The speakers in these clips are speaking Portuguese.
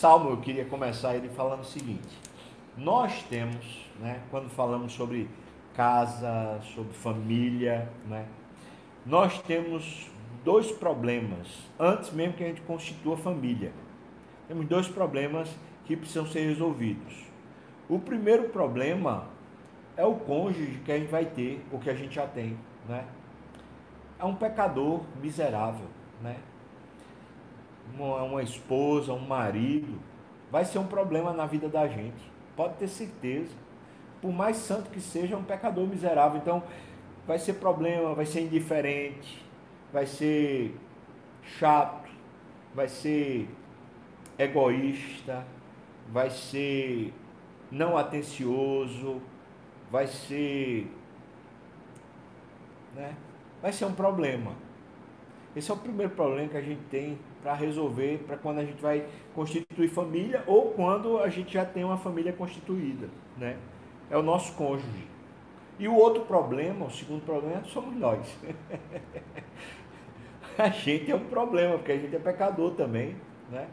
salmo eu queria começar ele falando o seguinte: nós temos, né, quando falamos sobre casa, sobre família, né, nós temos dois problemas antes mesmo que a gente constitua família. Temos dois problemas que precisam ser resolvidos. O primeiro problema é o cônjuge que a gente vai ter, ou que a gente já tem, né? É um pecador miserável, né? Uma, uma esposa, um marido, vai ser um problema na vida da gente. Pode ter certeza. Por mais santo que seja, é um pecador miserável. Então, vai ser problema, vai ser indiferente, vai ser chato, vai ser egoísta, vai ser não atencioso, vai ser. Né? Vai ser um problema. Esse é o primeiro problema que a gente tem para resolver para quando a gente vai constituir família ou quando a gente já tem uma família constituída. Né? É o nosso cônjuge. E o outro problema, o segundo problema, somos nós. a gente é um problema, porque a gente é pecador também. Né?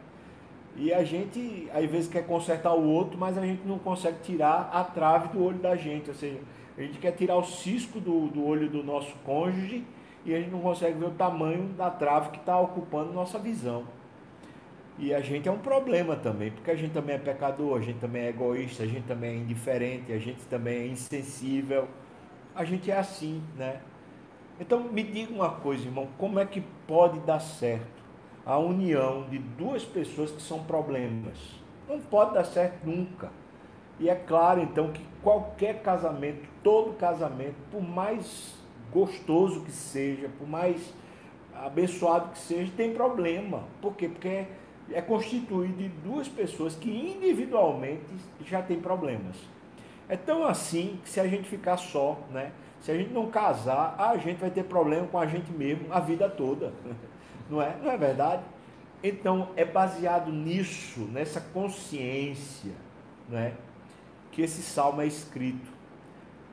E a gente, às vezes, quer consertar o outro, mas a gente não consegue tirar a trave do olho da gente. Ou seja, a gente quer tirar o cisco do, do olho do nosso cônjuge e a gente não consegue ver o tamanho da trave que está ocupando nossa visão. E a gente é um problema também, porque a gente também é pecador, a gente também é egoísta, a gente também é indiferente, a gente também é insensível. A gente é assim, né? Então me diga uma coisa, irmão, como é que pode dar certo? a união de duas pessoas que são problemas. Não pode dar certo nunca. E é claro, então, que qualquer casamento, todo casamento, por mais gostoso que seja, por mais abençoado que seja, tem problema. Por quê? Porque é constituído de duas pessoas que individualmente já têm problemas. É tão assim que se a gente ficar só, né? Se a gente não casar, a gente vai ter problema com a gente mesmo a vida toda. Não é? Não é verdade? Então, é baseado nisso, nessa consciência, né, que esse salmo é escrito.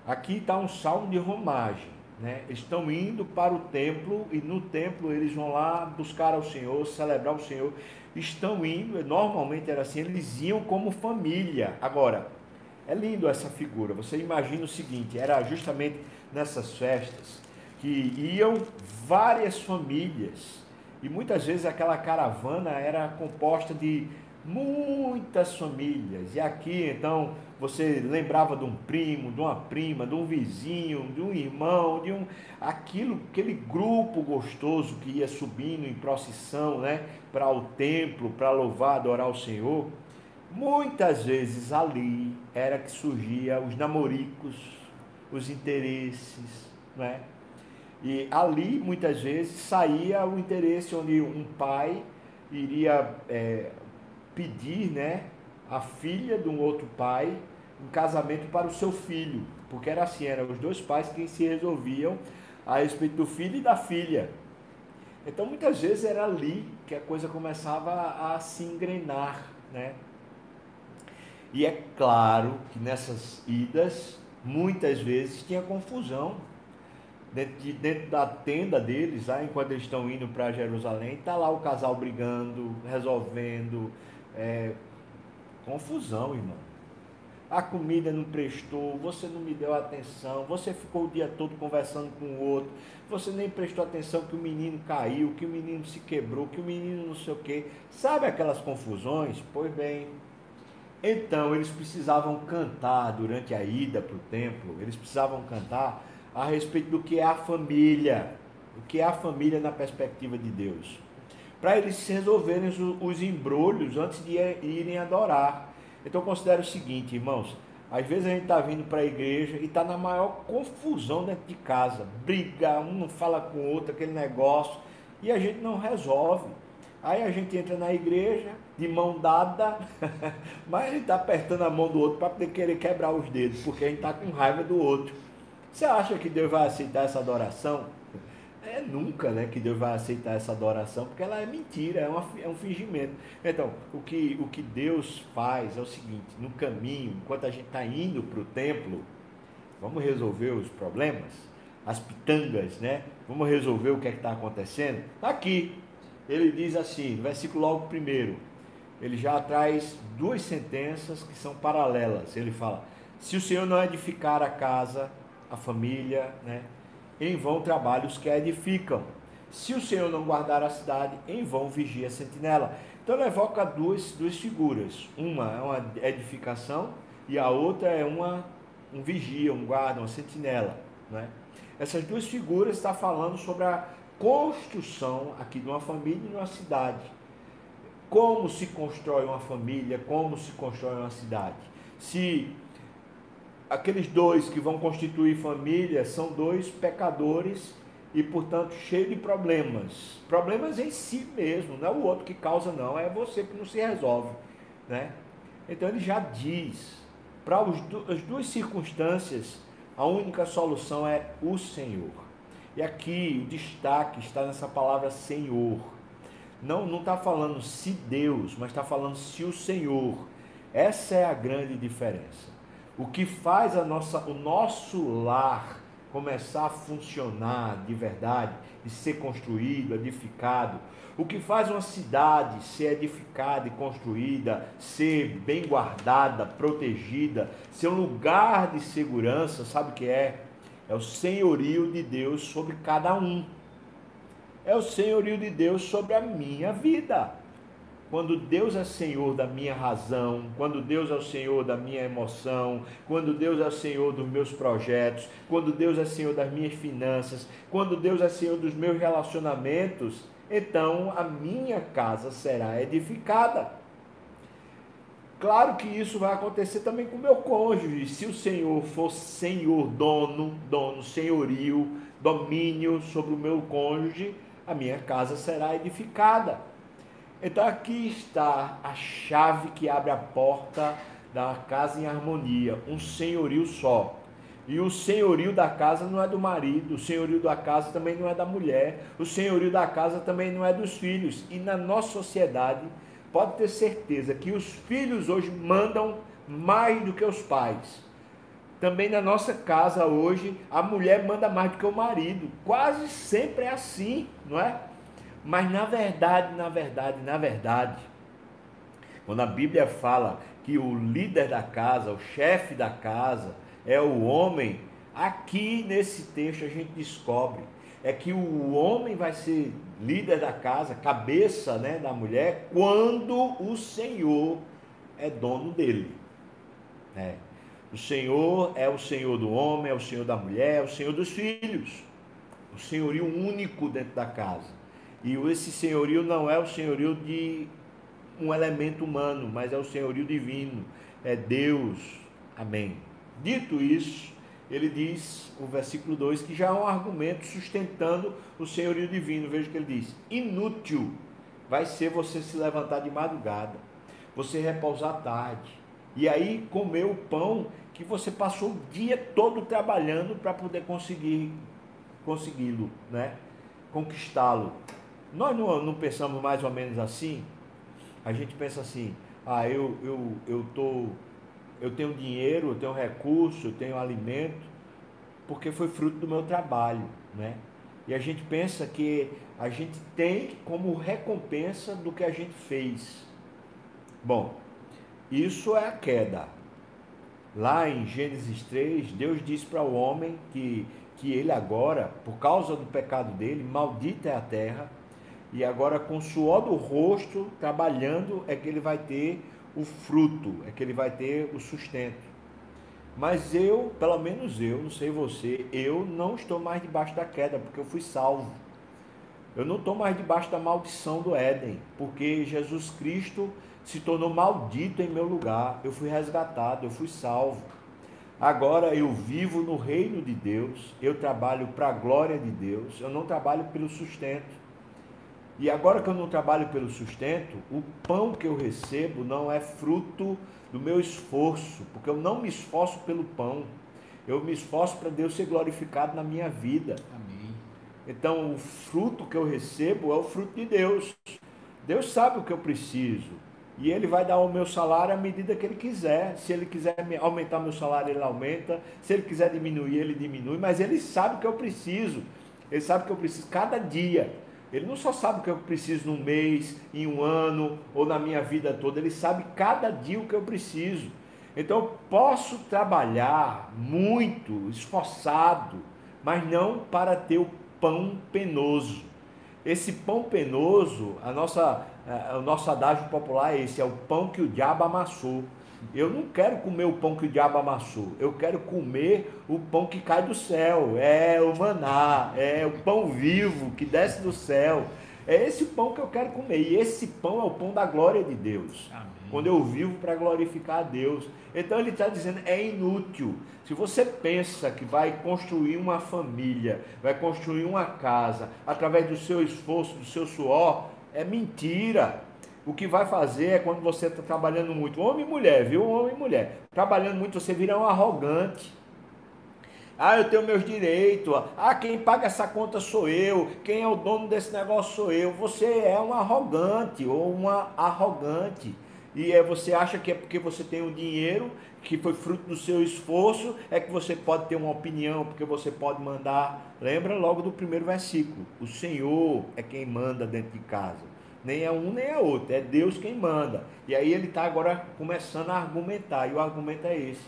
Aqui está um salmo de romagem. Né? Estão indo para o templo e no templo eles vão lá buscar ao Senhor, celebrar o Senhor. Estão indo, normalmente era assim, eles iam como família. Agora, é lindo essa figura. Você imagina o seguinte: era justamente nessas festas que iam várias famílias e muitas vezes aquela caravana era composta de muitas famílias. E aqui então você lembrava de um primo, de uma prima, de um vizinho, de um irmão, de um aquilo, aquele grupo gostoso que ia subindo em procissão, né, para o templo, para louvar, adorar o Senhor. Muitas vezes ali era que surgia os namoricos, os interesses, né? E ali, muitas vezes, saía o interesse onde um pai iria é, pedir né, a filha de um outro pai um casamento para o seu filho. Porque era assim, eram os dois pais que se resolviam a respeito do filho e da filha. Então, muitas vezes era ali que a coisa começava a, a se engrenar, né? E é claro que nessas idas, muitas vezes tinha confusão dentro, de, dentro da tenda deles, lá, enquanto eles estão indo para Jerusalém, está lá o casal brigando, resolvendo. É, confusão, irmão. A comida não prestou, você não me deu atenção, você ficou o dia todo conversando com o outro, você nem prestou atenção que o menino caiu, que o menino se quebrou, que o menino não sei o quê. Sabe aquelas confusões? Pois bem, então eles precisavam cantar durante a ida para o templo, eles precisavam cantar a respeito do que é a família, o que é a família na perspectiva de Deus. Para eles resolverem os, os embrulhos antes de irem adorar. Então considere o seguinte, irmãos, às vezes a gente está vindo para a igreja e está na maior confusão dentro de casa. Briga, um não fala com o outro, aquele negócio, e a gente não resolve. Aí a gente entra na igreja, de mão dada, mas a gente está apertando a mão do outro para poder querer quebrar os dedos, porque a gente está com raiva do outro. Você acha que Deus vai aceitar essa adoração? É nunca né, que Deus vai aceitar essa adoração, porque ela é mentira, é, uma, é um fingimento. Então, o que, o que Deus faz é o seguinte: no caminho, enquanto a gente está indo para o templo, vamos resolver os problemas, as pitangas, né? Vamos resolver o que é está acontecendo? Tá aqui, ele diz assim, versículo logo primeiro: ele já traz duas sentenças que são paralelas. Ele fala: se o Senhor não edificar a casa, a família, né, em vão trabalham os que a edificam. Se o Senhor não guardar a cidade, em vão vigia a sentinela. Então ele evoca duas, duas figuras. Uma é uma edificação e a outra é uma, um vigia, um guarda, uma sentinela. Né? Essas duas figuras estão falando sobre a construção aqui de uma família e de uma cidade. Como se constrói uma família, como se constrói uma cidade. Se aqueles dois que vão constituir família são dois pecadores e, portanto, cheios de problemas. Problemas em si mesmo, não é o outro que causa, não, é você que não se resolve. Né? Então ele já diz, para as duas circunstâncias, a única solução é o Senhor. E aqui o destaque está nessa palavra Senhor. Não não está falando se Deus, mas está falando se o Senhor. Essa é a grande diferença. O que faz a nossa, o nosso lar começar a funcionar de verdade e ser construído, edificado, o que faz uma cidade ser edificada e construída, ser bem guardada, protegida, ser um lugar de segurança, sabe o que é? É o senhorio de Deus sobre cada um. É o senhorio de Deus sobre a minha vida. Quando Deus é Senhor da minha razão, quando Deus é o Senhor da minha emoção, quando Deus é o Senhor dos meus projetos, quando Deus é Senhor das minhas finanças, quando Deus é Senhor dos meus relacionamentos, então a minha casa será edificada. Claro que isso vai acontecer também com o meu cônjuge. Se o Senhor for Senhor, dono, dono, senhorio, domínio sobre o meu cônjuge, a minha casa será edificada. Então aqui está a chave que abre a porta da casa em harmonia, um senhorio só. E o senhorio da casa não é do marido, o senhorio da casa também não é da mulher, o senhorio da casa também não é dos filhos. E na nossa sociedade, pode ter certeza que os filhos hoje mandam mais do que os pais. Também na nossa casa hoje, a mulher manda mais do que o marido. Quase sempre é assim, não é? Mas na verdade, na verdade, na verdade, quando a Bíblia fala que o líder da casa, o chefe da casa, é o homem, aqui nesse texto a gente descobre é que o homem vai ser líder da casa, cabeça né, da mulher, quando o Senhor é dono dele. É. O Senhor é o Senhor do homem, é o Senhor da mulher, é o Senhor dos filhos. O senhorio único dentro da casa. E esse senhorio não é o senhorio de um elemento humano, mas é o senhorio divino. É Deus. Amém. Dito isso, ele diz, o versículo 2, que já é um argumento sustentando o senhorio divino. Veja o que ele diz: inútil vai ser você se levantar de madrugada, você repousar tarde, e aí comer o pão que você passou o dia todo trabalhando para poder conseguir consegui-lo, né? Conquistá-lo. Nós não, não pensamos mais ou menos assim? A gente pensa assim, ah, eu, eu, eu, tô, eu tenho dinheiro, eu tenho recurso, eu tenho alimento, porque foi fruto do meu trabalho, né? E a gente pensa que a gente tem como recompensa do que a gente fez. Bom, isso é a queda. Lá em Gênesis 3, Deus disse para o homem que, que ele agora, por causa do pecado dele, maldita é a terra, e agora com o suor do rosto, trabalhando, é que ele vai ter o fruto, é que ele vai ter o sustento. Mas eu, pelo menos eu, não sei você, eu não estou mais debaixo da queda, porque eu fui salvo. Eu não estou mais debaixo da maldição do Éden, porque Jesus Cristo se tornou maldito em meu lugar. Eu fui resgatado, eu fui salvo. Agora eu vivo no reino de Deus, eu trabalho para a glória de Deus, eu não trabalho pelo sustento. E agora que eu não trabalho pelo sustento, o pão que eu recebo não é fruto do meu esforço, porque eu não me esforço pelo pão. Eu me esforço para Deus ser glorificado na minha vida. Amém. Então, o fruto que eu recebo é o fruto de Deus. Deus sabe o que eu preciso. E Ele vai dar o meu salário à medida que Ele quiser. Se Ele quiser aumentar meu salário, Ele aumenta. Se Ele quiser diminuir, Ele diminui. Mas Ele sabe o que eu preciso. Ele sabe o que eu preciso cada dia Ele não só sabe o que eu preciso num mês, em um ano ou na minha vida toda, ele sabe cada dia o que eu preciso. Então eu posso trabalhar muito, esforçado, mas não para ter o pão penoso. Esse pão penoso, a nossa, a, o nosso adágio popular é esse, é o pão que o diabo amassou. Eu não quero comer o pão que o diabo amassou. Eu quero comer o pão que cai do céu. É o maná, é o pão vivo que desce do céu. É esse pão que eu quero comer. E esse pão é o pão da glória de Deus. Amém. Quando eu vivo para glorificar a Deus. Então ele está dizendo: é inútil. Se você pensa que vai construir uma família, vai construir uma casa através do seu esforço, do seu suor, é mentira. O que vai fazer é quando você está trabalhando muito, homem e mulher, viu? Homem e mulher. Trabalhando muito, você vira um arrogante. Ah, eu tenho meus direitos. Ah, quem paga essa conta sou eu. Quem é o dono desse negócio sou eu. Você é um arrogante ou uma arrogante. E é, você acha que é porque você tem o um dinheiro, que foi fruto do seu esforço, é que você pode ter uma opinião, porque você pode mandar. Lembra logo do primeiro versículo: O Senhor é quem manda dentro de casa nem é um nem é outro, é Deus quem manda. E aí ele está agora começando a argumentar, e o argumento é esse: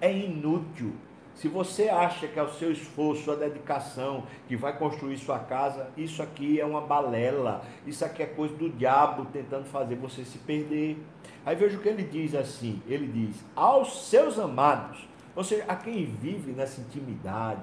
é inútil. Se você acha que é o seu esforço, sua dedicação que vai construir sua casa, isso aqui é uma balela, isso aqui é coisa do diabo tentando fazer você se perder. Aí veja o que ele diz assim: ele diz, aos seus amados, ou seja, a quem vive nessa intimidade,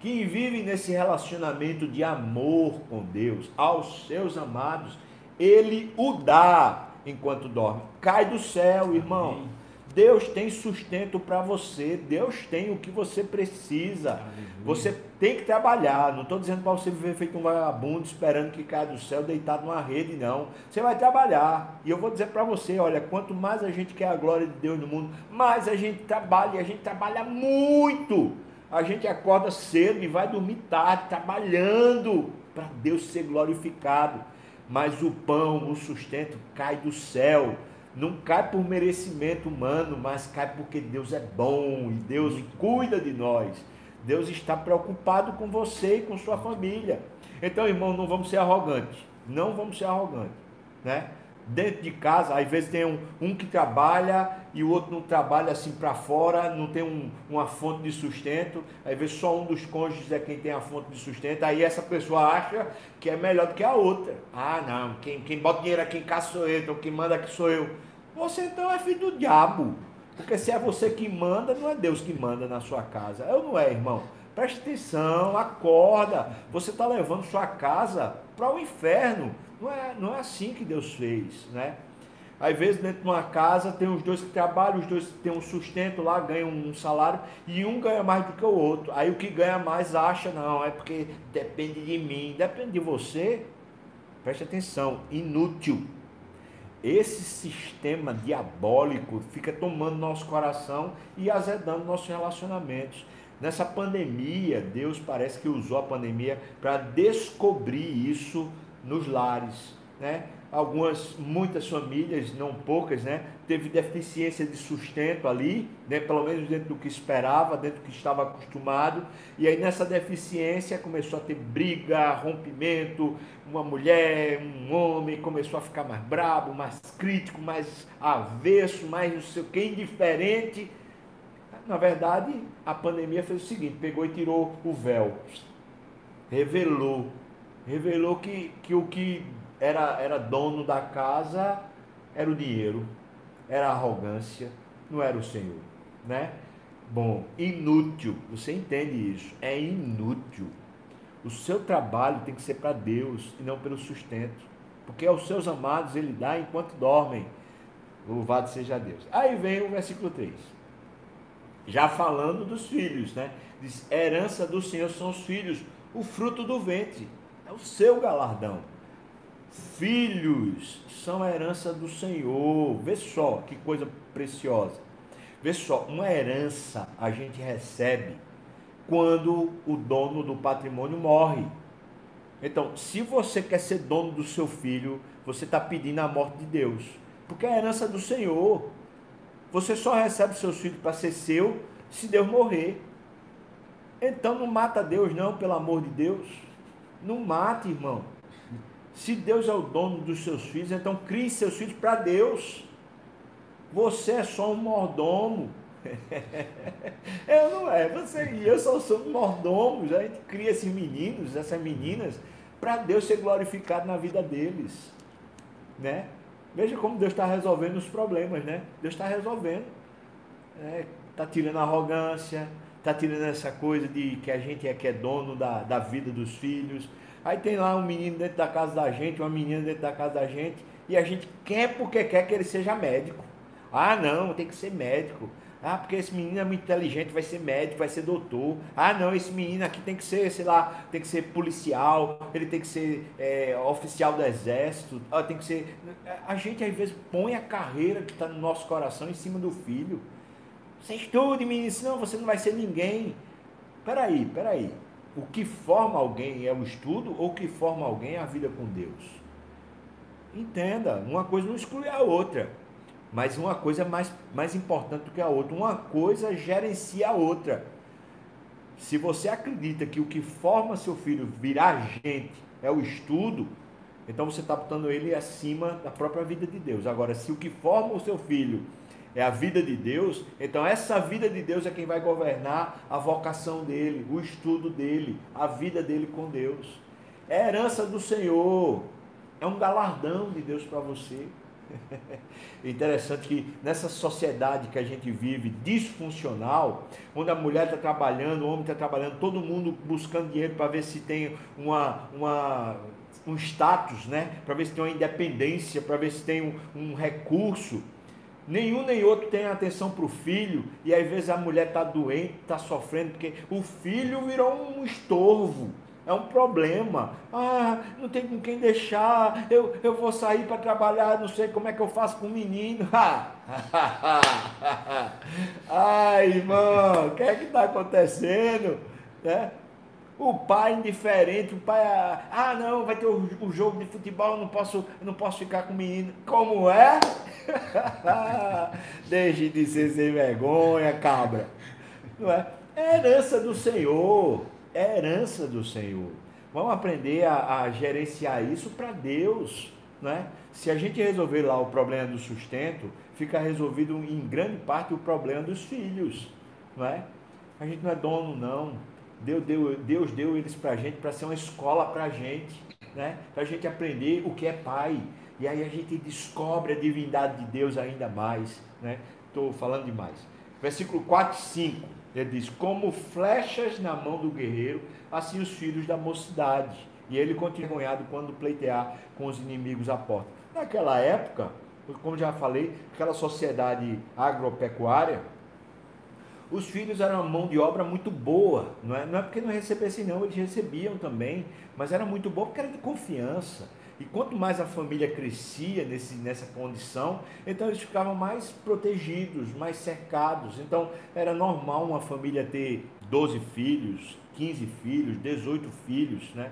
quem vive nesse relacionamento de amor com Deus, aos seus amados, ele o dá enquanto dorme. Cai do céu, irmão. Deus tem sustento para você, Deus tem o que você precisa. Você tem que trabalhar. Não estou dizendo para você viver feito um vagabundo esperando que caia do céu deitado numa rede, não. Você vai trabalhar. E eu vou dizer para você: olha, quanto mais a gente quer a glória de Deus no mundo, mais a gente trabalha. E a gente trabalha muito. A gente acorda cedo e vai dormir tarde, trabalhando para Deus ser glorificado mas o pão, o sustento cai do céu. Não cai por merecimento humano, mas cai porque Deus é bom e Deus cuida de nós. Deus está preocupado com você e com sua família. Então, irmão, não vamos ser arrogantes. Não vamos ser arrogantes, né? dentro de casa, às vezes tem um, um que trabalha e o outro não trabalha assim para fora, não tem um, uma fonte de sustento, às vezes só um dos cônjuges é quem tem a fonte de sustento, aí essa pessoa acha que é melhor do que a outra. Ah, não, quem, quem bota dinheiro aqui em casa sou eu, então quem manda aqui sou eu. Você então é filho do diabo, porque se é você que manda, não é Deus que manda na sua casa. Eu não é, irmão. Preste atenção, acorda. Você está levando sua casa para o inferno. Não é, não é assim que Deus fez, né? Às vezes dentro de uma casa tem os dois que trabalham, os dois têm um sustento lá, ganham um salário e um ganha mais do que o outro. Aí o que ganha mais acha, não, é porque depende de mim, depende de você. Preste atenção, inútil. Esse sistema diabólico fica tomando nosso coração e azedando nossos relacionamentos. Nessa pandemia, Deus parece que usou a pandemia para descobrir isso nos lares, né? Algumas, muitas famílias, não poucas, né? Teve deficiência de sustento ali, né? Pelo menos dentro do que esperava, dentro do que estava acostumado. E aí nessa deficiência começou a ter briga, rompimento, uma mulher, um homem começou a ficar mais brabo, mais crítico, mais avesso, mais não sei o que, indiferente. Na verdade, a pandemia fez o seguinte, pegou e tirou o véu, revelou revelou que, que o que era, era dono da casa era o dinheiro, era a arrogância, não era o Senhor, né? Bom, inútil, você entende isso? É inútil. O seu trabalho tem que ser para Deus e não pelo sustento, porque aos seus amados ele dá enquanto dormem. Louvado seja Deus. Aí vem o versículo 3. Já falando dos filhos, né? Diz: herança do Senhor são os filhos, o fruto do ventre é o seu galardão. Filhos são a herança do Senhor. Vê só que coisa preciosa. Vê só, uma herança a gente recebe quando o dono do patrimônio morre. Então, se você quer ser dono do seu filho, você está pedindo a morte de Deus. Porque é a herança do Senhor. Você só recebe seus filhos para ser seu se Deus morrer. Então não mata Deus, não, pelo amor de Deus. Não mate, irmão. Se Deus é o dono dos seus filhos, então crie seus filhos para Deus. Você é só um mordomo. eu não é, você e eu só somos mordomos. A gente cria esses meninos, essas meninas, para Deus ser glorificado na vida deles. Né? Veja como Deus está resolvendo os problemas, né? Deus está resolvendo. Está é, tirando a arrogância, está tirando essa coisa de que a gente é que é dono da, da vida dos filhos. Aí tem lá um menino dentro da casa da gente, uma menina dentro da casa da gente, e a gente quer porque quer que ele seja médico. Ah, não, tem que ser médico. Ah, porque esse menino é muito inteligente, vai ser médico, vai ser doutor. Ah, não, esse menino aqui tem que ser, sei lá, tem que ser policial, ele tem que ser é, oficial do exército, ah, tem que ser. A gente às vezes põe a carreira que está no nosso coração em cima do filho. Você estude, menino, senão você não vai ser ninguém. Peraí, peraí. O que forma alguém é o estudo ou o que forma alguém é a vida com Deus? Entenda, uma coisa não exclui a outra. Mas uma coisa é mais, mais importante do que a outra. Uma coisa gerencia a outra. Se você acredita que o que forma seu filho virar gente é o estudo, então você está botando ele acima da própria vida de Deus. Agora, se o que forma o seu filho é a vida de Deus, então essa vida de Deus é quem vai governar a vocação dele, o estudo dele, a vida dele com Deus. É herança do Senhor, é um galardão de Deus para você. Interessante que nessa sociedade que a gente vive disfuncional, onde a mulher está trabalhando, o homem está trabalhando, todo mundo buscando dinheiro para ver se tem uma, uma, um status, né? para ver se tem uma independência, para ver se tem um, um recurso. Nenhum nem outro tem atenção para o filho, e às vezes a mulher está doente, está sofrendo, porque o filho virou um estorvo. É um problema. Ah, não tem com quem deixar. Eu, eu vou sair para trabalhar, não sei como é que eu faço com o menino. Ai, irmão, o que é que está acontecendo? É? O pai indiferente, o pai, ah, ah não, vai ter o, o, jogo de futebol, não posso, não posso ficar com o menino. Como é? Deixe de ser sem vergonha, cabra. Não é? É herança do Senhor é herança do Senhor. Vamos aprender a, a gerenciar isso para Deus. Né? Se a gente resolver lá o problema do sustento, fica resolvido em grande parte o problema dos filhos. Não é? A gente não é dono, não. Deus deu, Deus deu eles para a gente para ser uma escola para a gente, né? para a gente aprender o que é pai. E aí a gente descobre a divindade de Deus ainda mais. Estou né? falando demais. Versículo 4 e 5. Ele diz: Como flechas na mão do guerreiro, assim os filhos da mocidade. E ele continuado quando pleitear com os inimigos à porta. Naquela época, como já falei, aquela sociedade agropecuária, os filhos eram uma mão de obra muito boa. Não é, não é porque não recebessem, não, eles recebiam também, mas era muito boa porque era de confiança. E quanto mais a família crescia nesse, nessa condição, então eles ficavam mais protegidos, mais cercados. Então era normal uma família ter 12 filhos, 15 filhos, 18 filhos. Né?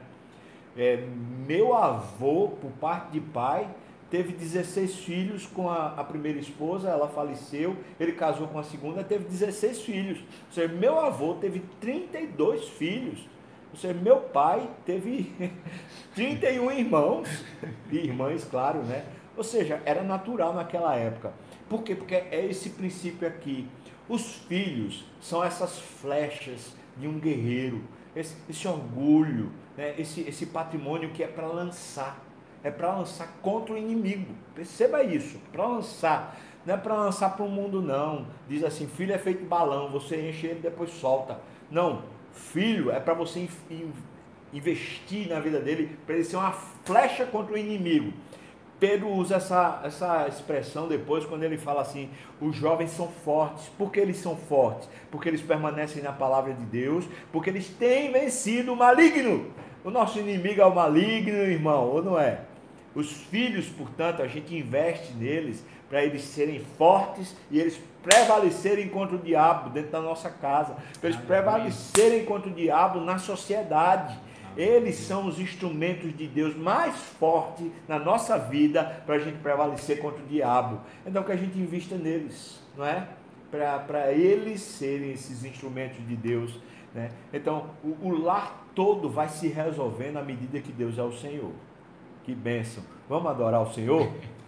É, meu avô, por parte de pai, teve 16 filhos com a, a, primeira esposa, ela faleceu, ele casou com a segunda, teve 16 filhos. Ou seja, meu avô teve 32 filhos. Ou seja, meu pai teve 31 irmãos e irmãs, claro, né? Ou seja, era natural naquela época. Por quê? Porque é esse princípio aqui. Os filhos são essas flechas de um guerreiro, esse, esse orgulho, né? esse, esse patrimônio que é para lançar. É para lançar contra o inimigo. Perceba isso, para lançar. Não é para lançar para o mundo, não. Diz assim: filho é feito balão, você enche ele depois solta. Não, filho é para você investir na vida dele, para ele ser uma flecha contra o inimigo. Pedro usa essa, essa expressão depois quando ele fala assim: os jovens são fortes. Por que eles são fortes? Porque eles permanecem na palavra de Deus, porque eles têm vencido o maligno. O nosso inimigo é o maligno, irmão, ou não é? Os filhos, portanto, a gente investe neles para eles serem fortes e eles prevalecerem contra o diabo dentro da nossa casa, para eles prevalecerem contra o diabo na sociedade. Eles são os instrumentos de Deus mais fortes na nossa vida para a gente prevalecer contra o diabo. Então que a gente invista neles, não é? Para eles serem esses instrumentos de Deus. Né? Então o, o lar todo vai se resolvendo à medida que Deus é o Senhor. Que bênção. Vamos adorar o Senhor?